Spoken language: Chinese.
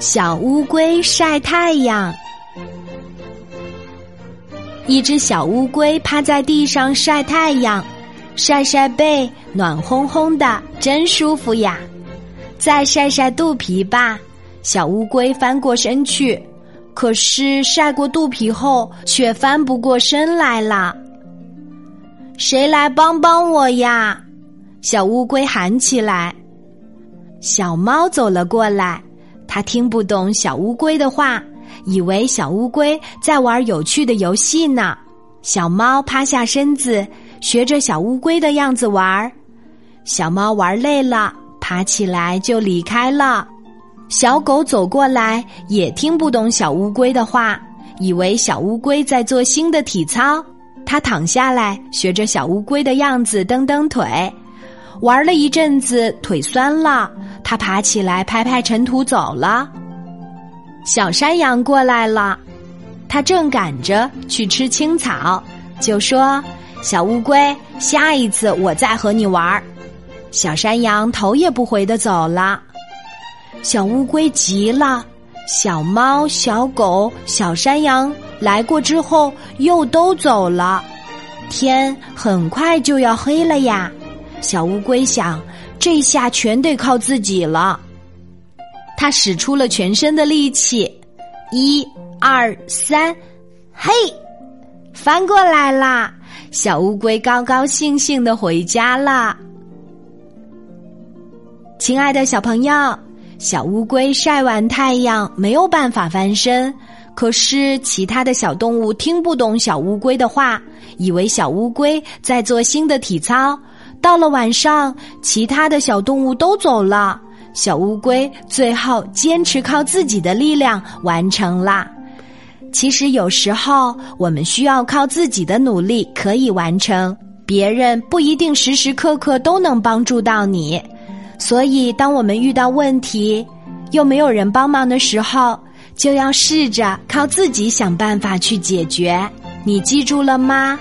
小乌龟晒太阳。一只小乌龟趴在地上晒太阳，晒晒背，暖烘烘的，真舒服呀！再晒晒肚皮吧。小乌龟翻过身去，可是晒过肚皮后却翻不过身来了。谁来帮帮我呀？小乌龟喊起来。小猫走了过来。他听不懂小乌龟的话，以为小乌龟在玩有趣的游戏呢。小猫趴下身子，学着小乌龟的样子玩。小猫玩累了，爬起来就离开了。小狗走过来，也听不懂小乌龟的话，以为小乌龟在做新的体操。它躺下来，学着小乌龟的样子蹬蹬腿。玩了一阵子，腿酸了，他爬起来拍拍尘土走了。小山羊过来了，他正赶着去吃青草，就说：“小乌龟，下一次我再和你玩。”小山羊头也不回的走了。小乌龟急了，小猫、小狗、小山羊来过之后又都走了，天很快就要黑了呀。小乌龟想，这下全得靠自己了。它使出了全身的力气，一、二、三，嘿，翻过来啦！小乌龟高高兴兴的回家了。亲爱的小朋友，小乌龟晒完太阳没有办法翻身，可是其他的小动物听不懂小乌龟的话，以为小乌龟在做新的体操。到了晚上，其他的小动物都走了，小乌龟最后坚持靠自己的力量完成了。其实有时候我们需要靠自己的努力可以完成，别人不一定时时刻刻都能帮助到你。所以，当我们遇到问题又没有人帮忙的时候，就要试着靠自己想办法去解决。你记住了吗？